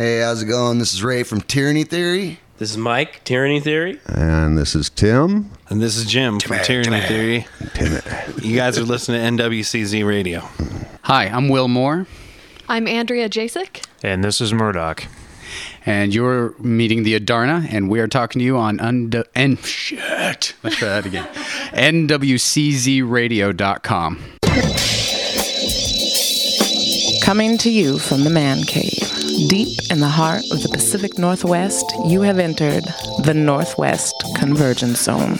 Hey, how's it going? This is Ray from Tyranny Theory. This is Mike, Tyranny Theory. And this is Tim. And this is Jim from Tyranny Theory. You guys are listening to NWCZ Radio. Hi, I'm Will Moore, I'm Andrea Jasek. And this is Murdoch. and you're meeting the Adarna, and we are talking to you on und- and shit. Let's try that again. NWCZRadio.com. Coming to you from the man cave, deep in the heart of the Pacific Northwest, you have entered the Northwest Convergence Zone.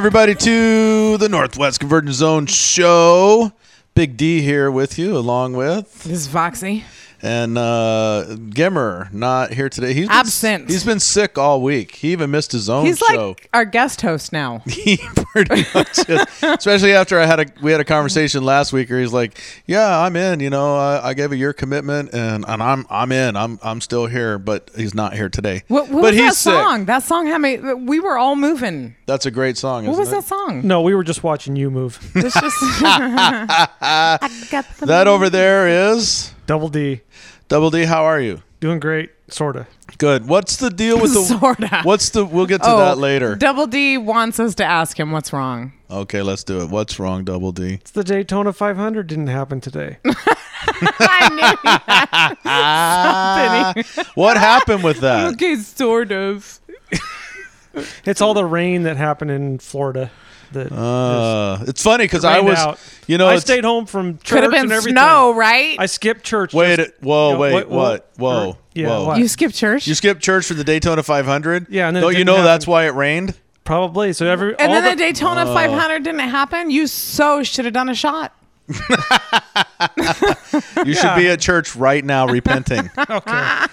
Everybody to the Northwest Convergence Zone show. Big D here with you, along with This is Voxy. And uh, Gimmer not here today. He's been, Absent. He's been sick all week. He even missed his own He's show. like our guest host now. he pretty much is. Especially after I had a we had a conversation last week where he's like, "Yeah, I'm in. You know, I, I gave a year commitment, and, and I'm I'm in. I'm I'm still here, but he's not here today. What, what but was he's that sick. song? That song had me. We were all moving. That's a great song. What isn't was it? that song? No, we were just watching you move. It's just. I got the That over there is Double D. Double D. How are you? Doing great, sorta. Good. What's the deal with the? Sorta. What's the? We'll get to Oh, that later. Double D wants us to ask him what's wrong. Okay, let's do it. What's wrong, Double D? It's the Daytona 500 didn't happen today. I knew that. Something. What happened with that? okay, sort of. it's all the rain that happened in Florida. That Uh, it's funny because I was, out. you know, I stayed home from church Could have and been everything. snow, right? I skipped church. wait. just- Whoa, you know, wait. what- What? Whoa. or- yeah, whoa. what? you skipped church. You skipped church for the Daytona 500. Yeah, and then Don't you know happen. that's why it rained? Probably. So every and all then the, the, Daytona 500 didn't happen. You so should have done a shot. You should be at church right now repenting. okay.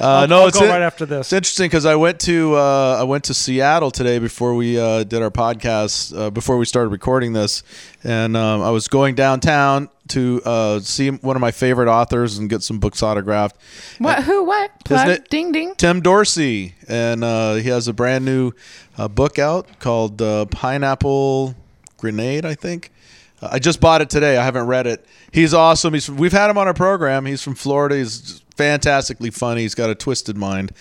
Uh, no, I'll it's go in- right after this. It's interesting because I went to uh, I went to Seattle today before we uh, did our podcast uh, before we started recording this, and um, I was going downtown to uh, see one of my favorite authors and get some books autographed. What? Who? What? Isn't Plug? it- Ding ding. Tim Dorsey, and uh, he has a brand new uh, book out called uh, Pineapple Grenade, I think. Uh, I just bought it today. I haven't read it. He's awesome. He's we've had him on our program. He's from Florida. He's just fantastically funny. He's got a twisted mind.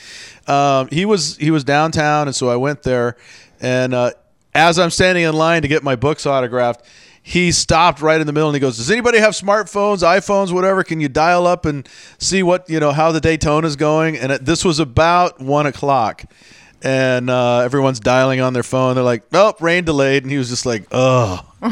Um, he was he was downtown, and so I went there. And uh, as I'm standing in line to get my books autographed, he stopped right in the middle and he goes, "Does anybody have smartphones, iPhones, whatever? Can you dial up and see what you know how the Daytona is going?" And it, this was about one o'clock, and uh, everyone's dialing on their phone. They're like, "Oh, rain delayed," and he was just like, "Oh." so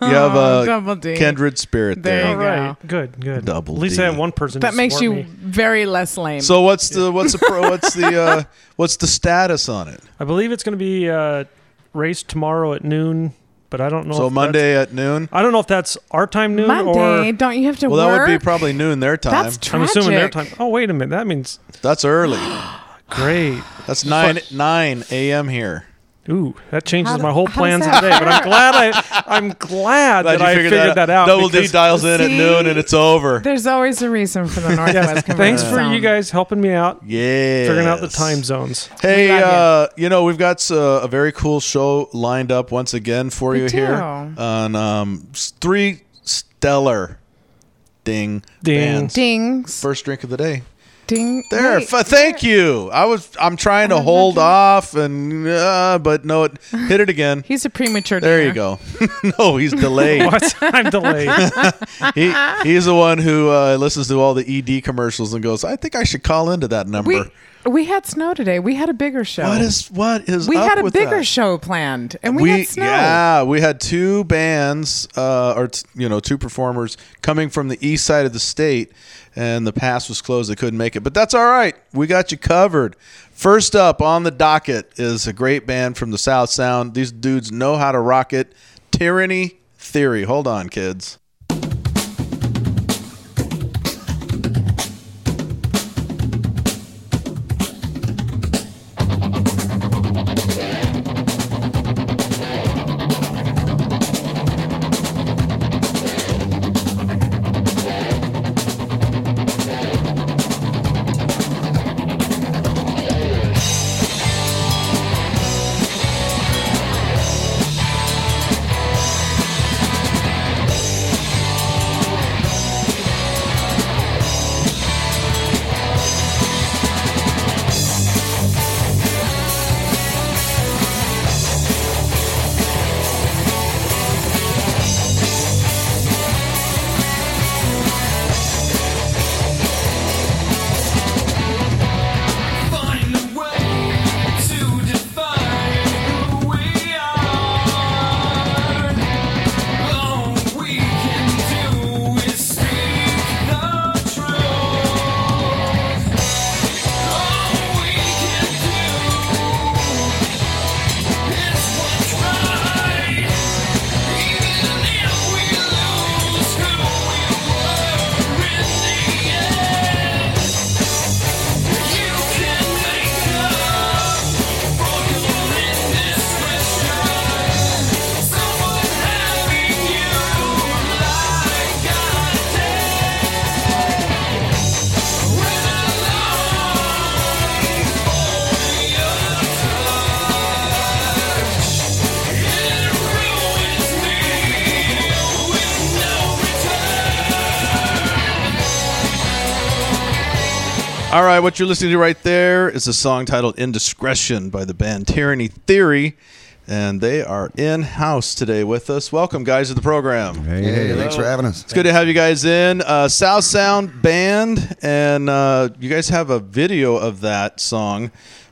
you have Double a D. kindred spirit There there. you All right. Good. Good. Double At least D. I had one person. That to makes support you me. very less lame. So what's the what's the pro, what's the uh, what's the status on it? I believe it's going to be uh, race tomorrow at noon, but I don't know. So if Monday at noon. I don't know if that's our time noon Monday, or. don't you have to Well, that work? would be probably noon their time. That's That's, I'm assuming their time. Oh wait a minute. That means That's early. great. That's nine nine a.m. here. Ooh, that changes How- my whole how plans does of the that day. But I'm glad I I'm glad, Glad that I figured, figured that, out. Double D because- dials in at See? noon and it's over. There's always a reason for the Northwest Yes, Convergence thanks for Zone. you guys helping me out, Yeah. figuring out the time zones. Hey, We love uh, you know, we've got uh, a very cool show lined up once again for We you do. here on um, s- three stellar ding, Ding. bands. Dings. First drink of the day. Ding. There, Wait. f- thank you. I was, I'm trying to hold off, and uh, but no, it hit it again. He's a premature. There you go. no, he's delayed. What? I'm delayed. he, he's the one who uh, listens to all the ED commercials and goes, "I think I should call into that number." We we had snow today. We had a bigger show. what is what is we up had a with bigger that? show planned, and we, had snow. yeah, we had two bands, uh, or t- you know, two performers coming from the east side of the state, and the pass was closed. They couldn't make it, but that's all right. We got you covered. First up on the docket is a great band from the South Sound. These dudes know how to rock it. Tyranny Theory. Hold on, kids. Right, what you're listening to right there is a song titled Indiscretion by the band Tyranny Theory. And they are in house today with us. Welcome, guys, to the program. Hey, Hey, hey. thanks for having us. It's good to have you guys in. Uh, South Sound Band, and uh, you guys have a video of that song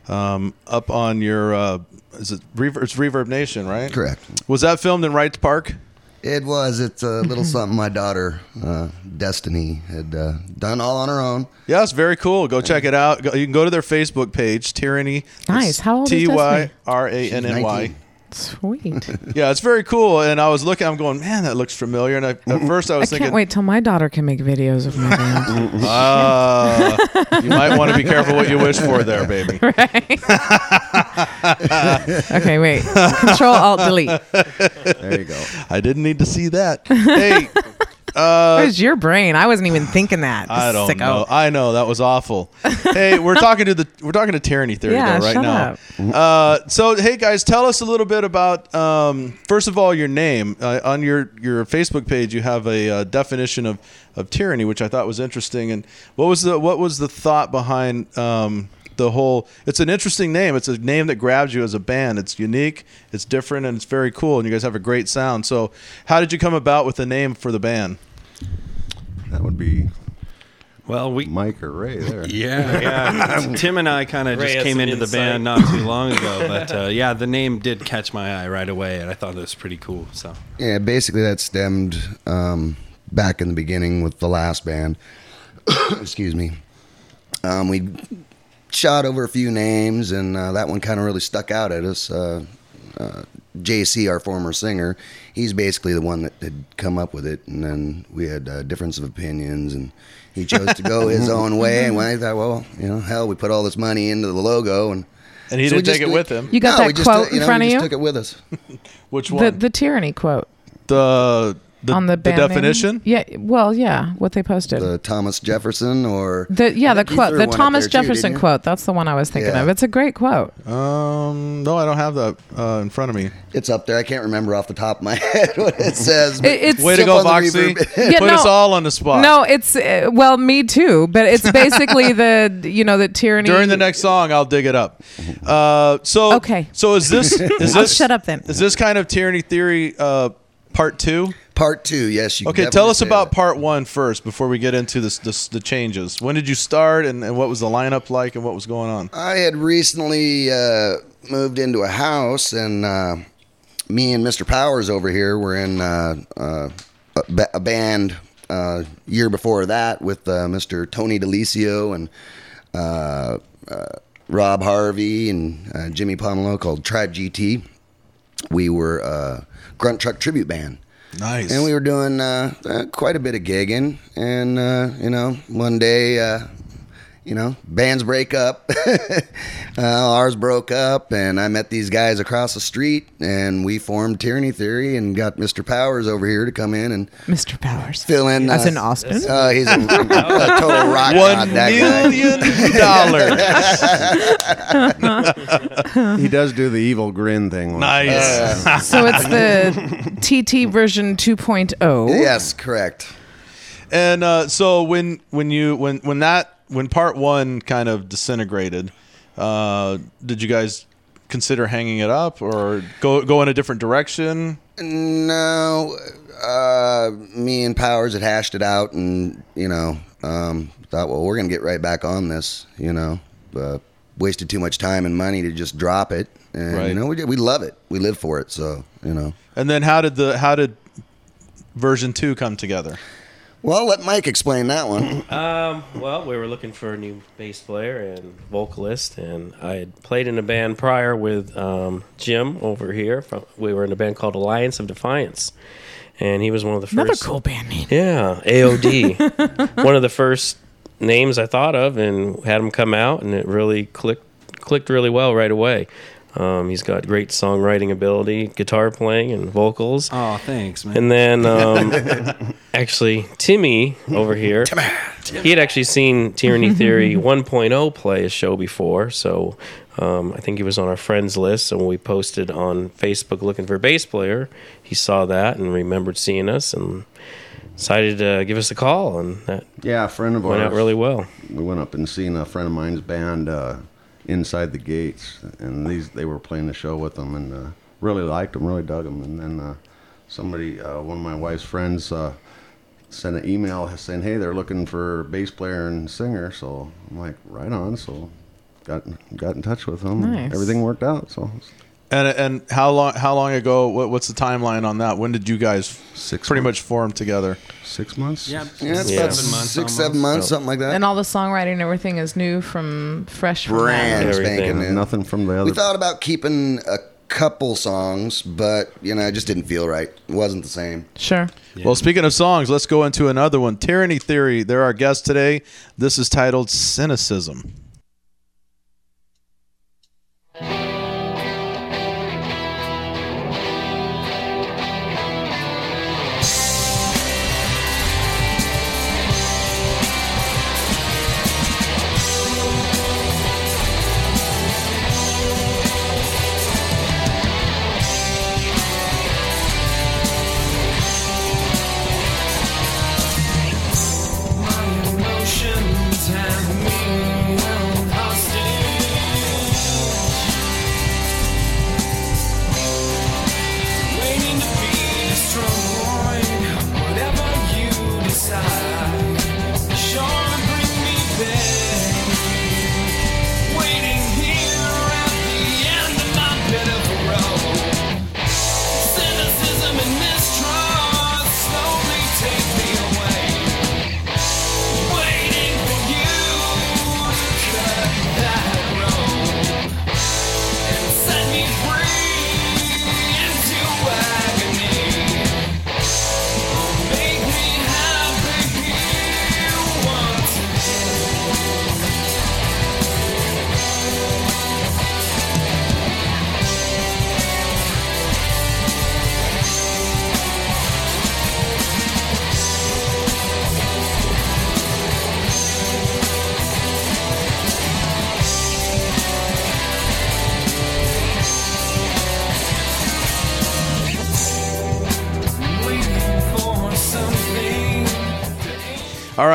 um, up on your. Uh, is it Reverb? It's Reverb Nation, right? Correct. Was that filmed in Wrights Park? It was. It's a little something my daughter, uh, Destiny, had uh, done all on her own. Yeah, it's very cool. Go check it out. Go, you can go to their Facebook page, Tyranny. Nice. How old is T Destiny? Y R A N N Y. 19. Sweet. Yeah, it's very cool. And I was looking, I'm going, man, that looks familiar. And I, at first I was I was can't thinking, wait till my daughter can make videos of my band. uh, you might want to be careful what you wish for there, baby. okay, wait. Control Alt Delete. There you go. I didn't need to see that. Hey, uh, Where's your brain? I wasn't even thinking that. I don't Sicko. know. I know that was awful. hey, we're talking to the we're talking to Tyranny Theory Yeah, though, right now. Uh, so hey guys, tell us a little bit about um, first of all your name uh, on your your Facebook page. You have a uh, definition of of tyranny, which I thought was interesting. And what was the what was the thought behind? Um, the whole it's an interesting name it's a name that grabs you as a band it's unique it's different and it's very cool and you guys have a great sound so how did you come about with the name for the band That would be Well, we Mike or Ray there. yeah, yeah. Tim and I kind of just came some into the band not too long ago, but uh, yeah, the name did catch my eye right away, and I thought it was pretty cool. So Yeah, basically that stemmed um, back in the beginning with the last band. Excuse me. Um, we shot over a few names, and uh, that one kind of really stuck out at us. Uh, uh, JC, our former singer, he's basically the one that had come up with it, and then we had uh, difference of opinions, and he chose to go his own way. And when I thought, well, you know, hell, we put all this money into the logo, and and he So we didn't take just- it with him You got No, we that just, quote uh, you in know, front we of just you? took it with us. which The one the tyranny quote. the The, on the the band name? definition. Yeah. Well, yeah. What they posted. The Thomas Jefferson or The yeah, the quote, the Thomas there too, Jefferson quote. That's the one I was thinking Yeah. of. It's a great quote. Um, no, I don't have that uh, in front of me. It's up there. I can't remember off the top of my head what it says. It- it's- Way to go, on the Voxy. reverb. Yeah, Put no. us all on the spot. No, it's uh, well, me too. But it's basically the you know the tyranny. During the next song, I'll dig it up. Uh, so Okay. So is this is I'll this shut up then. Is this kind of tyranny theory uh, part two? Part two, yes. You can Okay, tell us about that. part one first before we get into this, this the changes. When did you start, and, and what was the lineup like, and what was going on? I had recently uh, moved into a house, and uh, me and Mr. Powers over here were in uh, uh, a, ba- a band uh, year before that with uh, Mr. Tony Delicio and uh, uh, Rob Harvey and uh, Jimmy Pomelo called Tribe GT. We were a grunt truck tribute band. Nice. And we were doing uh, uh, quite a bit of gigging. And, uh, you know, one day, uh, you know, bands break up. uh, ours broke up, and I met these guys across the street, and we formed Tyranny Theory and got Mr. Powers over here to come in and Mr. Powers. fill in. As uh, in Austin? Uh, he's a, a total rock One god, that guy. million dollars. he does do the evil grin thing. once. nice. So it's the TT version 2.0. Yes, correct. and uh, so when when you when when that when part one kind of disintegrated, uh, did you guys consider hanging it up or go go in a different direction? No, uh, me and Powers had hashed it out, and you know, um, thought, well, we're gonna get right back on this. You know, uh, wasted too much time and money to just drop it, and Right. you know, we we love it, we live for it, so you know. And then how did the how did version two come together? Well, let Mike explain that one. Um, well, we were looking for a new bass player and vocalist, and I had played in a band prior with um, Jim over here. From, we were in a band called Alliance of Defiance, and he was one of the first. Another cool band name. Yeah, AOD. one of the first names I thought of, and had him come out, and it really clicked clicked really well right away. Um, he's got great songwriting ability, guitar playing, and vocals. Oh, thanks, man. And then, um, actually, Timmy over here, he had actually seen Tyranny Theory 1.0 play a show before. So um, I think he was on our friends list. And when we posted on Facebook looking for a bass player, he saw that and remembered seeing us and decided to give us a call. And that Yeah, a friend of went ours. out really well. We went up and seen a friend of mine's band uh, inside the gates, and these they were playing the show with them, and uh, really liked them, really dug them. And then uh, somebody, uh, one of my wife's friends, uh, sent an email saying, "Hey, they're looking for bass player and singer." So I'm like, "Right on." So got got in touch with them. Nice. Everything worked out. So And and how long how long ago? What, what's the timeline on that? When did you guys Six pretty months. much form together? six months. yeah, Yeah, it's Yeah. about Seven months six, almost. seven months, something like that. And all the songwriting and everything is new from fresh Brand spanking new. Nothing from the other. We thought about keeping a couple songs, but you know, it just didn't feel right. It wasn't the same. Sure. Well, speaking of songs, let's go into another one. Tyranny Theory. They're our guest today. This is titled Cynicism.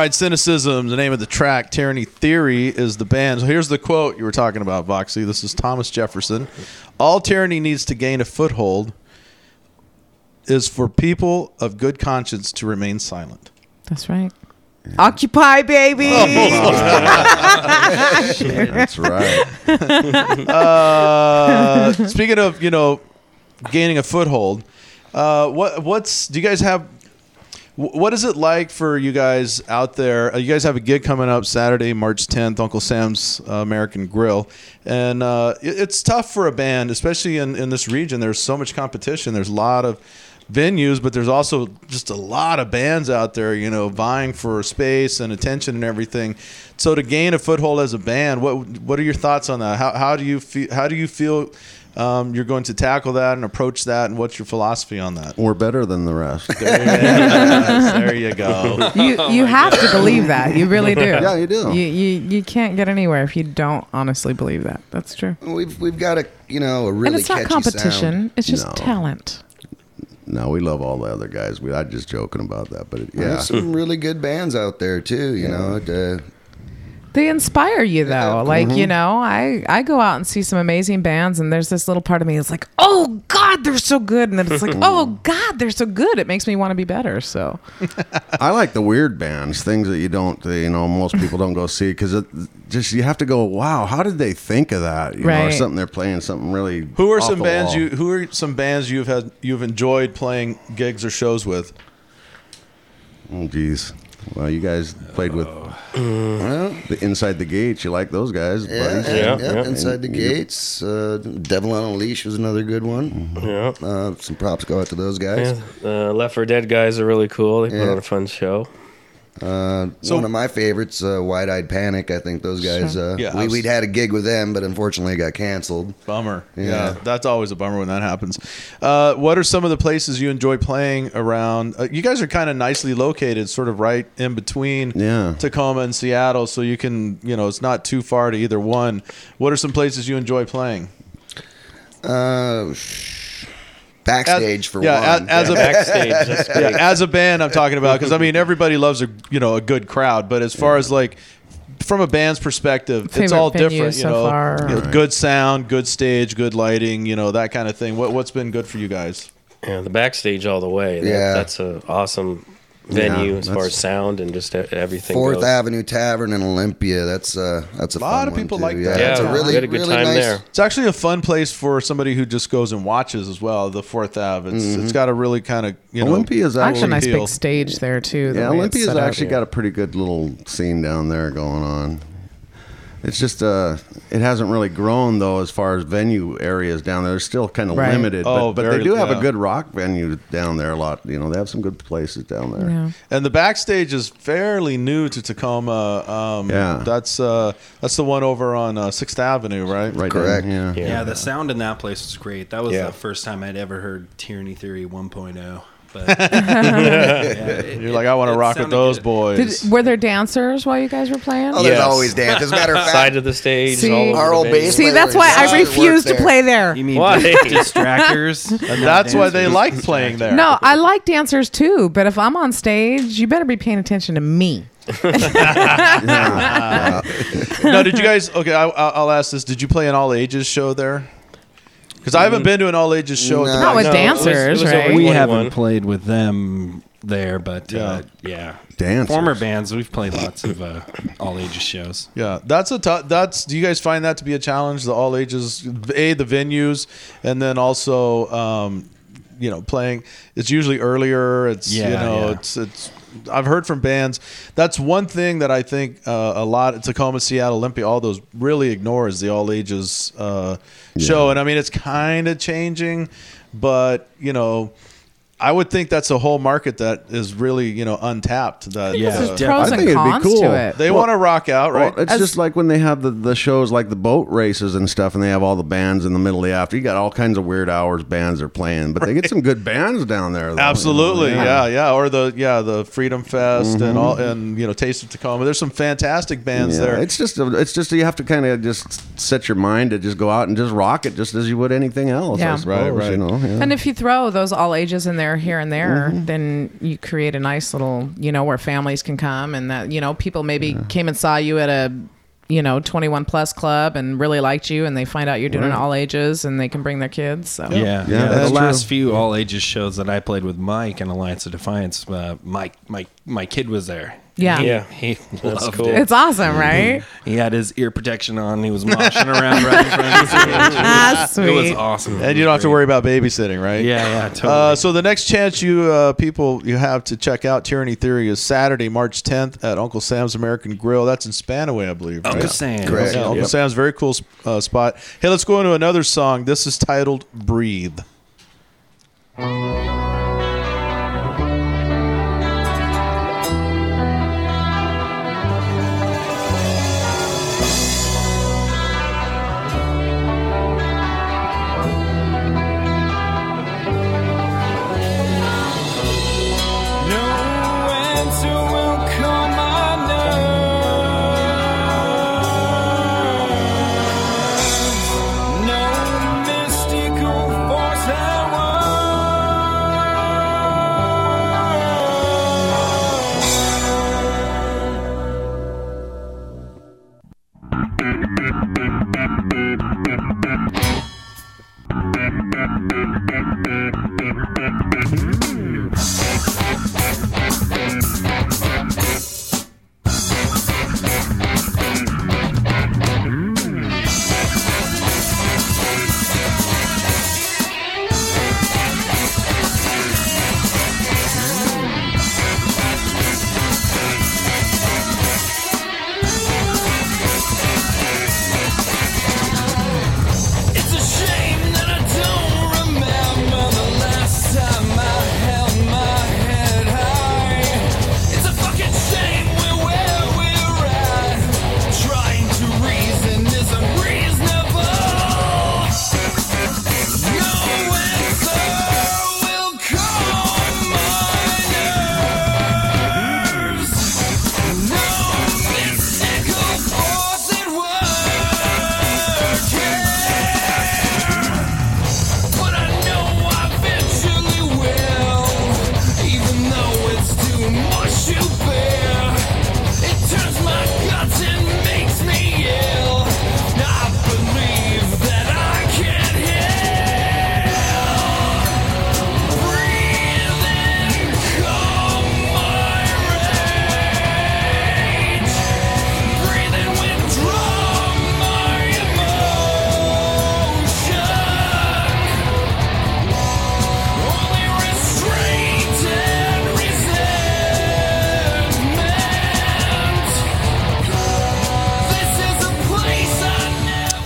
Right, Cynicism, the name of the track. Tyranny Theory is the band. So here's the quote you were talking about, Voxy. This is Thomas Jefferson. All tyranny needs to gain a foothold is for people of good conscience to remain silent. That's right. Occupy, baby. That's right. uh, speaking of, you know, gaining a foothold, uh, what what's do you guys have? Wh- What is it like for you guys out there? Uh, you guys have a gig coming up Saturday, March 10th, Uncle Sam's uh, American Grill, and uh, it- it's tough for a band, especially in in this region. There's so much competition. There's a lot of venues, but there's also just a lot of bands out there, you know, vying for space and attention and everything. So to gain a foothold as a band, what what are your thoughts on that? How, how do you feel? How do you feel um, you're going to tackle that and approach that, and what's your philosophy on that? We're better than the rest. there you go. You you have to believe that. You really do. Yeah, you do. You, you you can't get anywhere if you don't honestly believe that. That's true. We've we've got a you know a really and it's not catchy competition. sound. It's just No. talent. No, we love all the other guys. We, I'm just joking about that, but it, yeah, There's some really good bands out there too. You know, uh, They inspire you though. Like, Mm-hmm. you know, I I go out and see some amazing bands and there's this little part of me that's like, "Oh god, they're so good." And then it's like, "Oh god, they're so good." It makes me want to be better. So, I like the weird bands, things that you don't, you know, most people don't go see because it just you have to go, wow, how did they think of that? You know, or Right. something they're playing, something really. Who are off some bands wall. you? Who are some bands you've had you've enjoyed playing gigs or shows with? Oh, geez. Well, you guys played with the Inside the Gates. You like those guys, yeah, buddies? yeah, Yeah, yeah, yeah. Inside the And you- Gates, uh, Devil on a Leash was another good one. Yeah. Uh, some props go out to those guys. Yeah, uh, Left for Dead guys are really cool. They put on a fun show. Uh, So- one of my favorites, uh, Wide Eyed Panic. I think those guys. Uh, Yeah, we, I've- we'd had a gig with them, but unfortunately it got canceled. Bummer. Yeah. Yeah. that's always a bummer when that happens. Uh, what are some of the places you enjoy playing around? Uh, you guys are kind of nicely located, sort of right in between Yeah. Tacoma and Seattle, so you can, you know, it's not too far to either one. What are some places you enjoy playing? Uh, backstage for yeah, one. As, as a Backstage, that's yeah, as a band, I'm talking about because I mean everybody loves a you know a good crowd, but as far as like from a band's perspective, it's all different. You know, far? You know, good sound, good stage, good lighting, you know that kind of thing. What what's been good for you guys? Yeah, the backstage all the way. That- Yeah. that's a awesome venue Yeah, as far as sound and just e- everything. Fourth goes. Avenue Tavern in Olympia. That's uh, that's a, Lot fun of people too. like Yeah, that. Yeah, it's a really had a good really time nice. there. It's actually a fun place for somebody who just goes and watches as well. The Fourth Ave. It's it's got a really kind of you know Olympia's actually, a nice big stage there too. the yeah, Olympia's set up. actually got a pretty good little scene down there going on. It's just uh, it hasn't really grown though as far as venue areas down there. It's still kind of Right. limited, Oh, but, but very- they do have yeah. a good rock venue down there. A lot, you know, they have some good places down there. Yeah. And the backstage is fairly new to Tacoma. Um, Yeah. that's uh, that's the one over on uh, Sixth Avenue, right? Right, Correct. down- yeah. Yeah, the sound in that place was great. That was Yeah. the first time I'd ever heard Tyranny Theory 1.0. But yeah, it- You're like, I want to rock with those good. boys. Did, were there dancers while you guys were playing? Oh, there's Yes. always dance. As a matter of fact, Side of the stage, See? all over Our the old bass See, that's why I refuse to play there. You mean Why? distractors? And that's why they like playing there. No, I like dancers too, but if I'm on stage, you better be paying attention to me. no, did you guys? Okay, I, I'll I'll ask this. Did you play an all ages show there? Because I haven't been to an all ages show. at the No. Not with No, it was- dancers, it was right? We 21. haven't played with them there, but uh, yeah. Dancers. Former bands, we've played lots of uh, all ages shows. Yeah, that's a tou- that's. Do you guys find that to be a challenge? The all ages, a the venues, and then also, um, you know, playing. It's usually earlier. It's you know, yeah. it's it's. I've heard from bands. That's one thing that I think uh, a lot Tacoma, Seattle, Olympia, all those really ignore is the all ages uh, show, and I mean it's kind of changing, but you know. I would think that's a whole market that is really, you know, untapped. That Yeah. There's uh, pros I and think it'd be cool. to it. they Well- want to rock out, right? Well, it's As- just like when they have the, the shows like the boat races and stuff, and they have all the bands in the middle of the after. You got all kinds of weird hours bands are playing, but they get some good bands down there. Though, you know? Absolutely, yeah. yeah, or the yeah the Freedom Fest and all and you know Taste of Tacoma. There's some fantastic bands Yeah, there. It's just a, it's just you have to kind of just set your mind to just go out and just rock it just as you would anything else. Yeah. Suppose, Right, right. You know, yeah. And if you throw those all ages in there there, here and there, Mm-hmm. then you create a nice little, you know, where families can come and that, you know, people maybe came and saw you at a, you know, 21 plus club and really liked you and they find out you're doing it Right. all ages and they can bring their kids. So Yeah, yeah. that's the last few all ages shows that I played with Mike and Alliance of Defiance, uh, Mike, my my kid was there. Yeah. he, Yeah. he That's loved cool. it. It's awesome, right? He had his ear protection on. He was moshing around right in front of the stage. Ah, It was, it was awesome. It And you don't have to worry about babysitting, right? Yeah, yeah, totally. Uh, so the next chance you uh, people you have to check out Tyranny Theory is Saturday, March 10th at Uncle Sam's American Grill. That's in Spanaway, I believe. Uncle right? Sam. Correct. Yeah, Uncle Yep. Sam's very cool uh, spot. Hey, let's go into another song. This is titled "Breathe."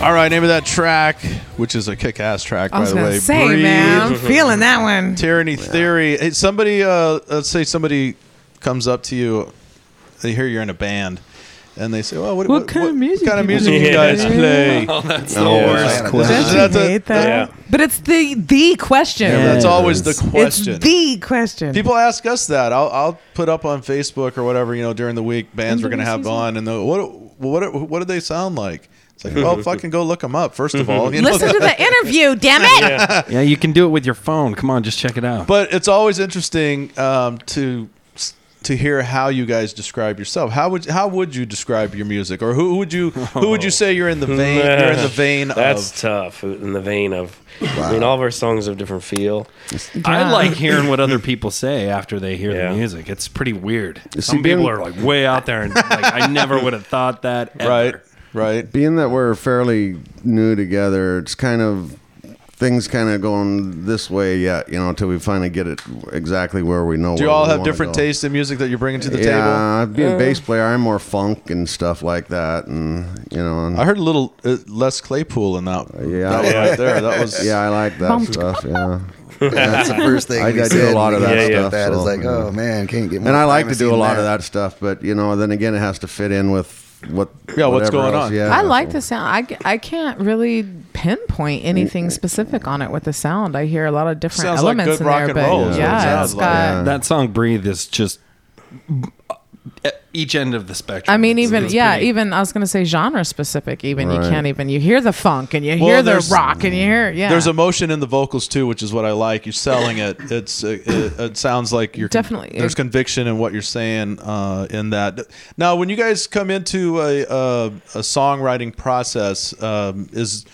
All right, name of that track, which is a kick-ass track, I by was the going way. to say, Breathe. man, I'm feeling that one. Tyranny Theory. Hey, somebody, uh, let's say somebody comes up to you, they hear you're in a band, and they say, "Well, what, What kind of music What kind of do you music you play?" guys Yeah. play?" Oh, that's the Oh, worst question. Don't you That's a- hate that? yeah. But it's the the question. Yeah, that's always the question. It's the question. People ask us that. I'll, I'll put up on Facebook or whatever, you know, during the week, bands we're going to have on, and the, what, what, what do they sound like? It's like, well, fucking go look them up, first of all. You know? Listen to the interview, damn it. Yeah, you can do it with your phone. Come on, just check it out. But it's always interesting um, to to hear how you guys describe yourself. How would how would you describe your music, or who would you who would you say you're in the vein? You're in the vein That's of. tough. In the vein of, I mean, all of our songs have different feel. I like hearing what other people say after they hear Yeah. the music. It's pretty weird. See, Some people being- are like way out there, and like I never would have thought that. Ever. Right, right. Being that we're fairly new together, it's kind of things kind of going this way yet, you know, until we finally get it exactly where we know. Do you where all we have different go. tastes in music that you're bringing to the table? yeah, table? being a bass player, I'm more funk and stuff like that, and you know, and, I heard a little uh, Les Claypool in that. yeah, that one right there. That was yeah, I like that stuff. Yeah, That's the first thing I- we I do a lot of that we stuff, got That is so, like, oh man, can't get. More and I like to privacy do a than lot of that stuff, but you know, then again, it has to fit in with what. Yeah, what's going else, on. Yeah, I like the sound. I, I can't really pinpoint anything specific on it with the sound. I hear a lot of different Sounds like elements good in rock there, and but roll is what it yeah, sounds like. Yeah. That song "Breathe" is just each end of the spectrum. I mean, even yeah, pretty- even I was gonna say genre specific. Even you can't even you hear the funk and you Well, hear the rock and you hear yeah. There's emotion in the vocals too, which is what I like. You're selling it. It's uh, it, it sounds like you're Definitely. There's conviction in what you're saying uh, in that. Now, when you guys come into a a, a songwriting process, um, is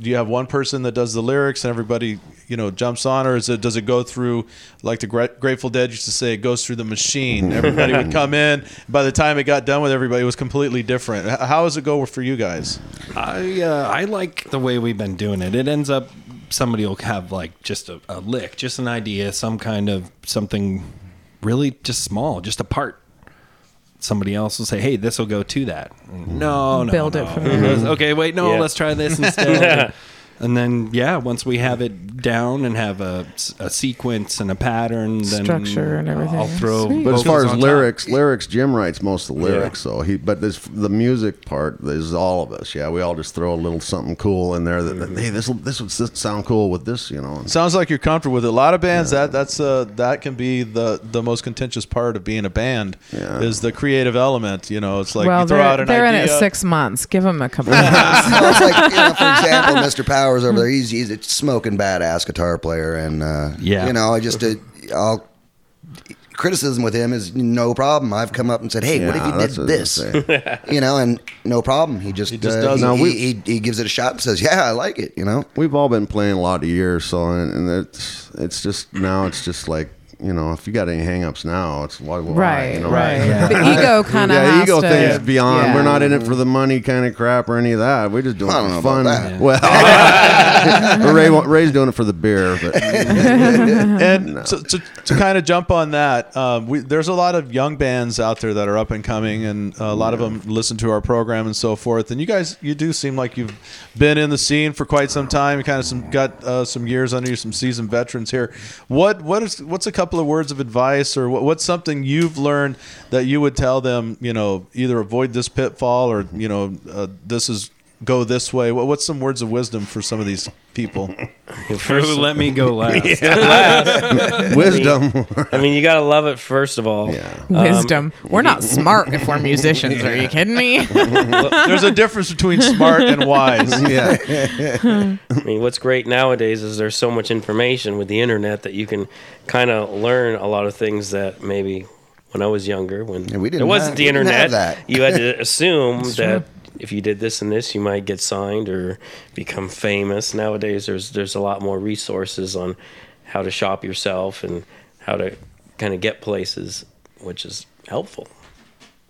do you have one person that does the lyrics and everybody you know jumps on, or is it does it go through like the Gra- Grateful Dead used to say, it goes through the machine. Everybody would come in. By the time it got done with everybody, it was completely different. H- How does it go for you guys? I uh, I like the way we've been doing it. It ends up somebody will have like just a, a lick, just an idea, some kind of something really just small, just a part. Somebody else will say, "Hey, this will go to that." No, no, Build it no. from there. Okay, wait, no, Yeah. let's try this instead. And then, yeah, once we have it down and have a, a sequence and a pattern, then Structure and everything. I'll throw. Sweet. But as far as on top. lyrics, lyrics, Jim writes most of the lyrics. So he, but this the music part is all of us. Yeah, we all just throw a little something cool in there. That, that, hey, this this would sound cool with this, you know. Sounds like you're comfortable with it. A lot of bands that that's uh that can be the the most contentious part of being a band Yeah. is the creative element. You know, it's like well, you throw they're, out they're in it six months. Give them a couple. of months. well, it's like you know, for example, Mr. Powers over there. He's he's a smoking badass guitar player, and uh, Yeah. you know, I just uh, I'll criticism with him is no problem. I've come up and said, hey, what if Yeah, you did what I this? gonna you know, and no problem. He just He just uh, does he, it. Now, he, we- he, he gives it a shot and says, yeah, I like it. You know, We've all been playing a lot of years, so and, and it's it's just now it's just like you know if you got any hangups now, it's why, why right, you know? right. The ego kind of Yeah, ego to, things beyond. yeah. We're not in it for the money kind of crap or any of that. We're just doing I it don't for know fun. about Well, Ray, Ray's doing it for the beer, but and to, to, to kind of jump on that, um, we, there's a lot of young bands out there that are up and coming, and a lot of them listen to our program and so forth. And you guys, you do seem like you've been in the scene for quite some time. You kind of some got uh, some years under you, some seasoned veterans here. What what is what's a couple of words of advice, or what, what's something you've learned that you would tell them? You know, either avoid this pitfall, or you know, uh, this is go this way. What, what's some words of wisdom for some of these people? First, let me go last. wisdom. I mean, you gotta love it first of all. Yeah. Um, wisdom. we're not smart if we're musicians. Are you kidding me? There's a difference between smart and wise. yeah. I mean, what's great nowadays is there's so much information with the internet that you can kind of learn a lot of things that maybe when I was younger, when Yeah, we didn't there wasn't have- the internet, that. you had to assume That's that if you did this and this, you might get signed or become famous. Nowadays, there's there's a lot more resources on how to shop yourself and how to kind of get places, which is helpful.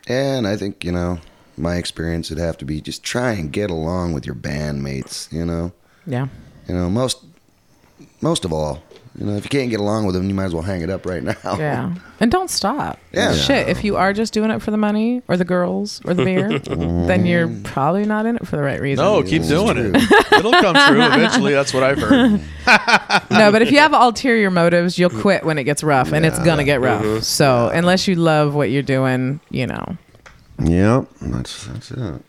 and I think you know my experience would have to be just try and get along with your bandmates. You know, yeah. you know most most of all. You know, if you can't get along with them, you might as well hang it up right now. Yeah. And don't stop. Yeah. Shit. If you are just doing it for the money or the girls or the beer, then you're probably not in it for the right reason. No, keep It's doing it. It'll come true eventually. That's what I've heard. No, but if you have ulterior motives, you'll quit when it gets rough, and it's gonna get rough. Mm-hmm. So unless you love what you're doing, you know. Yep. That's that's it.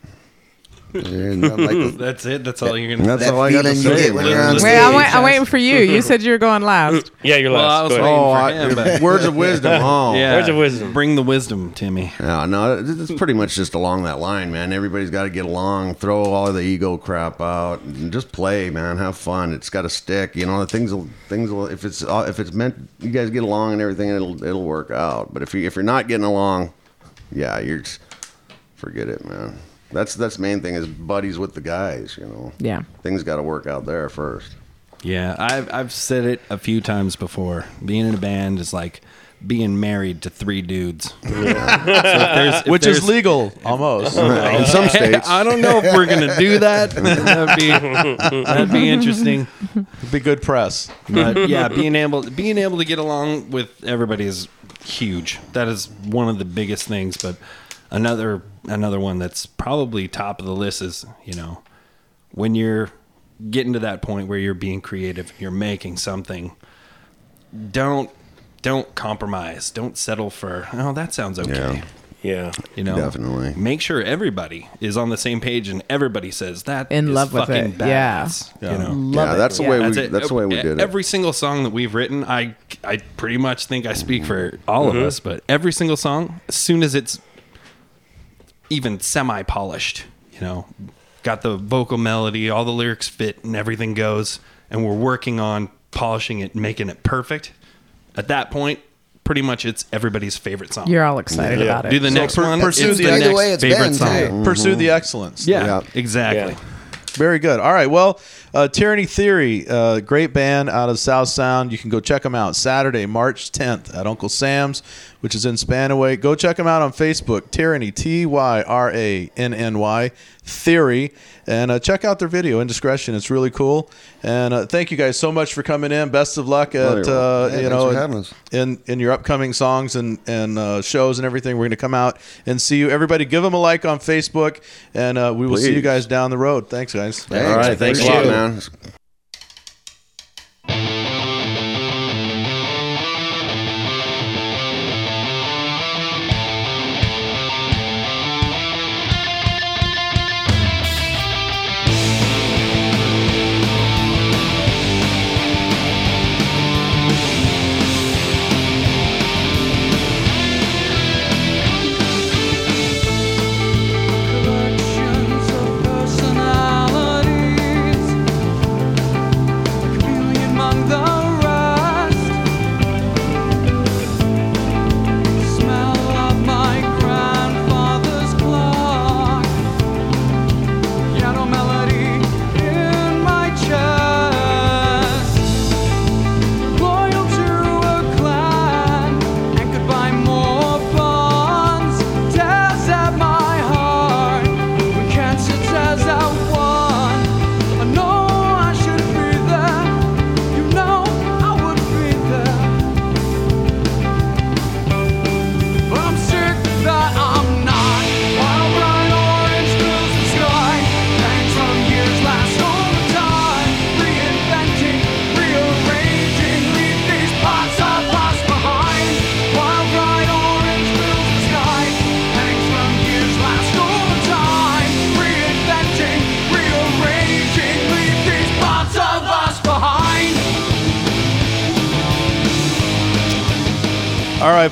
There's nothing like That's it. That's all you're gonna. That's that all I got to feeling you say. get when you're on Wait, Wait, stage. I'm, wait, I'm waiting for you. You said you were going last. Yeah, you're Well, I last. was Go ahead. waiting Oh, for I, him, words of wisdom. Oh, Yeah, Words of wisdom. Bring the wisdom, Timmy. Yeah, no, it- it's pretty much just along that line, man. Everybody's got to get along, throw all the ego crap out, and just play, man. Have fun. It's got to stick. You know, the things will things will if it's uh, if it's meant you guys get along and everything, it'll it'll work out. But if you if you're not getting along, yeah, you're just forget it, man. That's that's the main thing is buddies with the guys. You know, Yeah. things got to work out there first. Yeah, I've I've said it a few times before. Being in a band is like being married to three dudes. So if if Which is legal almost. In some states, I don't know if we're gonna do that. That'd be that'd be interesting. It'd be good press. But yeah, being able being able to get along with everybody is huge. That is one of the biggest things. But another another one that's probably top of the list is you know when you're getting to that point where you're being creative, you're making something. Don't don't compromise. Don't settle for oh that sounds okay. Yeah. Yeah. You know, Definitely. make sure everybody is on the same page and everybody says that In is love with fucking it. Yeah. badass. Yeah. You know, Love yeah, it. that's the Yeah. way That's we it. that's the way we did it. Every single song that we've written, I I pretty much think I speak for all of Mhm. us, but every single song, as soon as it's even semi polished, you know, got the vocal melody, all the lyrics fit, and everything goes, and we're working on polishing it, making it perfect. At that point, pretty much it's everybody's favorite song. You're all excited Yeah. about it. Do the So next per- one. pursue the- the next way it's favorite been, song. too. Pursue the mm-hmm. excellence. Yeah, Yeah. exactly. Very good. All right. Well, uh, Tyranny Theory, uh, great band out of South Sound. You can go check them out Saturday, March 10th at Uncle Sam's, which is in Spanaway. Go check them out on Facebook. Tyranny, T Y R A N N Y, Theory. And uh, check out their video, Indiscretion. It's really cool. And uh, thank you guys so much for coming in. Best of luck Oh, at, you're uh, Yeah, you know, for in in your upcoming songs and and uh, shows and everything. We're going to come out and see you. Everybody, give them a like on Facebook, and uh, we will see you guys down the road. Thanks, guys. Thanks. All right, thanks a lot, man. Collections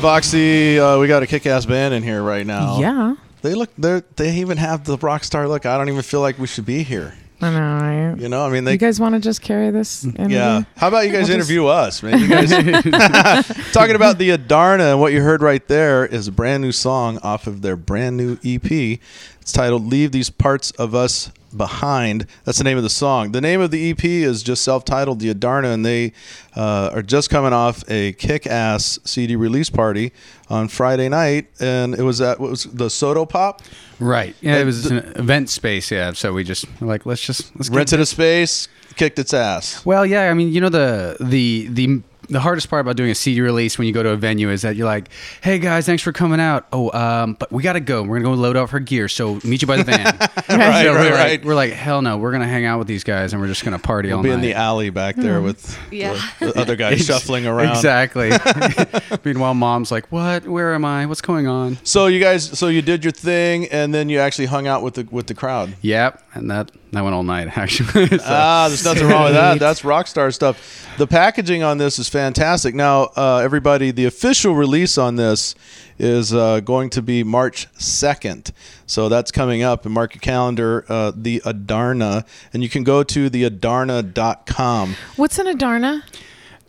Voxy, uh, we got a kick-ass band in here right now. Yeah. They look. They they even have the rock star look. I don't even feel like we should be here. I know, right? You know, I mean, they. you guys want to just carry this? Yeah. How about you guys just- interview us, man? You guys talking about the Adarna, and what you heard right there is a brand new song off of their brand new EP. It's titled "Leave These Parts of Us Behind." That's the name of the song. The name of the EP is just self-titled, "The Adarna," and they uh, are just coming off a kick-ass CD release party on Friday night, and it was at what was the Soto Pop. Right. Yeah, Uh, it was the- an event space. Yeah. So we just like let's just let's get rented a space, kicked its ass. Well, yeah, I mean, you know the the the the hardest part about doing a CD release when you go to a venue is that you're like, "Hey guys, thanks for coming out. Oh, um, but we gotta go. We're gonna go load off our gear. So meet you by the van." Right, So right, we're right. Like, we're like, "Hell no, we're gonna hang out with these guys and we're just gonna party We'll all be night." in the alley back there with Yeah. the other guys shuffling around. Exactly. Meanwhile, mom's like, "What? Where am I? What's going on?" So you guys, so you did your thing, and then you actually hung out with the with the crowd. Yep, and that that went all night actually. So- Ah, there's nothing wrong with that. That's rock star stuff. The packaging on this is fantastic. Now, uh, everybody, the official release on this is uh, going to be March 2nd. So that's coming up. And mark your calendar, uh, the Adarna. And you can go to theadarna.com. What's an Adarna?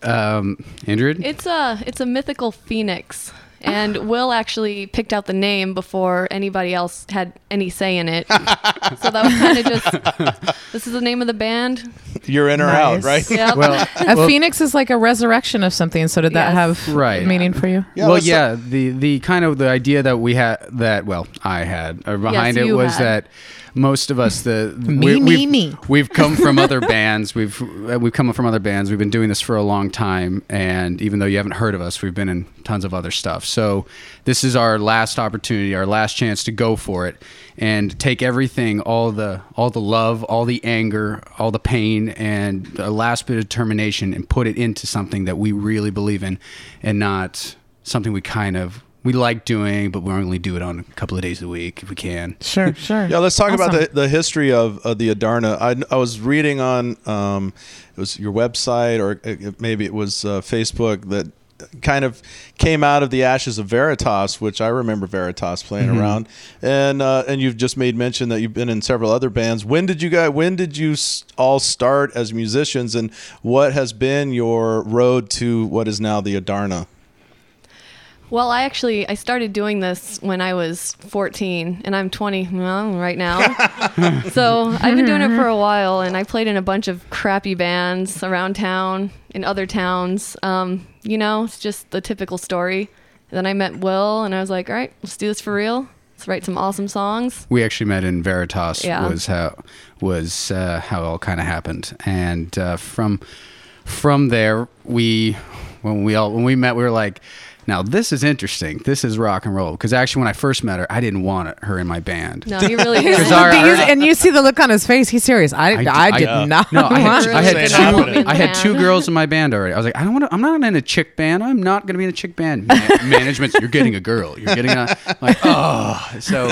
um, Andrew. It's a it's a mythical phoenix, and Will actually picked out the name before anybody else had any say in it. so that was kind of just this is the name of the band. You're in or out, right? Yep. Well, A well- phoenix is like a resurrection of something. So did that Yes. have Right. meaning for you? Yeah, well, let's- yeah, the the kind of the idea that we had that well, I had uh, behind it you was had. that most of us the Me, me, we've, me. we've come from other bands. We've uh, we've come from other bands. We've been doing this for a long time, and even though you haven't heard of us, we've been in tons of other stuff. So this is our last opportunity, our last chance to go for it and take everything, all the all the love, all the anger, all the pain, and the last bit of determination, and put it into something that we really believe in, and not something we kind of we like doing, but we only do it on a couple of days a week if we can. Sure, sure. Yeah, let's talk about the, the history of, of the Adarna. I, I was reading on um, it was your website or uh, maybe it was uh, Facebook that kind of came out of the ashes of Veritas, which I remember Veritas playing Mhm. around, and uh, and you've just made mention that you've been in several other bands. When did you guys? When did you all start as musicians, and what has been your road to what is now the Adarna? Well, I actually I started doing this when I was 14, and I'm 20 well, right now. so I've been doing it for a while, and I played in a bunch of crappy bands around town, in other towns. Um, you know, it's just the typical story. And then I met Will, and I was like, all right, let's do this for real. Let's write some awesome songs. We actually met in Veritas. Yeah. Was how was uh, how it all kind of happened, and uh, from from there we when we all when we met we were like. Now this is interesting. This is rock and roll because actually, when I first met her, I didn't want her in my band. No, you really He's- didn't. our- Do you- and you see the look on his face. He's serious. I, I, did uh, not. No, I had, want I had two. I had two girls in my band already. I was like, I don't want to. I'm not in a chick band. I'm not going to be in a chick band. Ma- management, you're getting a girl. You're getting a like, oh. So,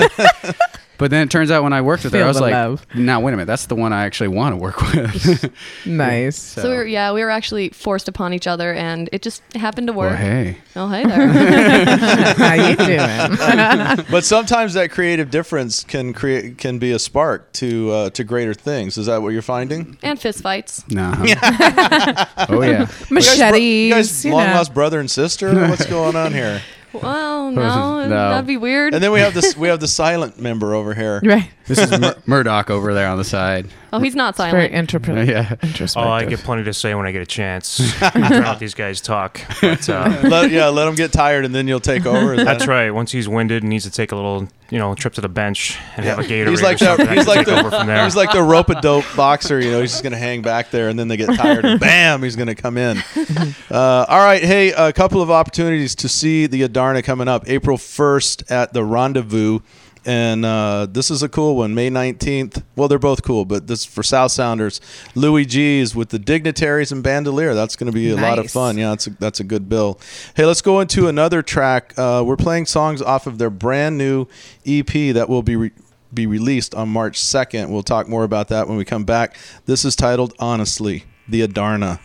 but then it turns out when I worked with her, I was like, love. now wait a minute, that's the one I actually want to work with. Nice. So, we were, yeah, we were actually forced upon each other, and it just happened to work. Well, hey. Oh, hey there. How you doing? but sometimes that creative difference can create can be a spark to uh, to greater things. Is that what you're finding? and fist fights. No. oh yeah. Machetes. You guys, you long know. lost brother and sister. What's going on here? Well, no, No. that'd be weird. And then we have this we have the silent member over here. Right. This is Mur- Murdoch over there on the side. Oh, he's not silent. Very silent. interpret- Yeah. introspective. Oh, I get plenty to say when I get a chance. I'm trying let these guys talk. But, uh, Let, yeah, let him get tired and then you'll take over. Is that- that's right. Once he's winded and needs to take a little, you know, trip to the bench and have a Gatorade He's like or something, the I he's can like take over from the there. he's like the rope a dope boxer. You know, he's just gonna hang back there, and then they get tired, and bam, he's gonna come in. Uh, all right, hey, a couple of opportunities to see the Adarna coming up. April first at the Rendezvous. And uh, this is a cool one, May 19th. Well, they're both cool, but this for South Sounders. Louie G's with the Dignitaries and Bandolier. That's going to be a lot of fun. Yeah, that's a, that's a good bill. Hey, let's go into another track. Uh, we're playing songs off of their brand new EP that will be re- be released on March 2nd. We'll talk more about that when we come back. This is titled Honestly, the Adarna.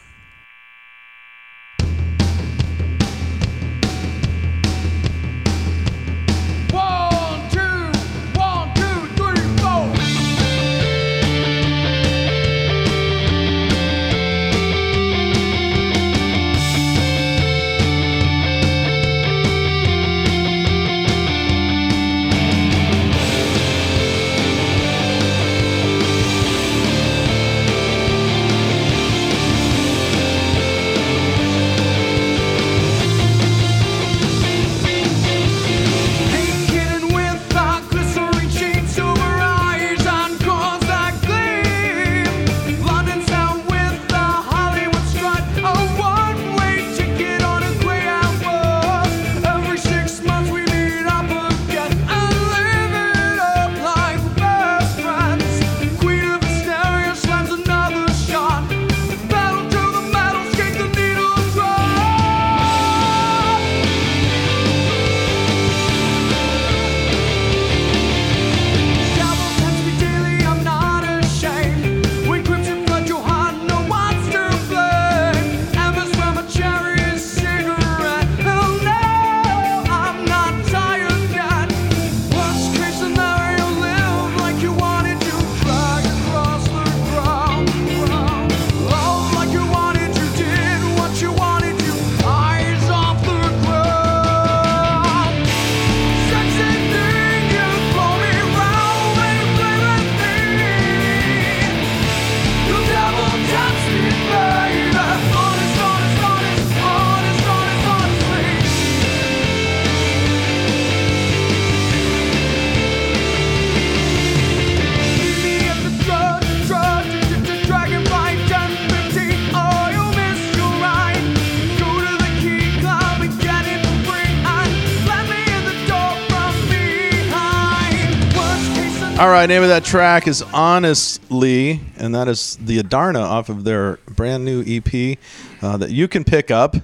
Right, name of that track is Honestly, and that is the Adarna off of their brand new EP uh, that you can pick up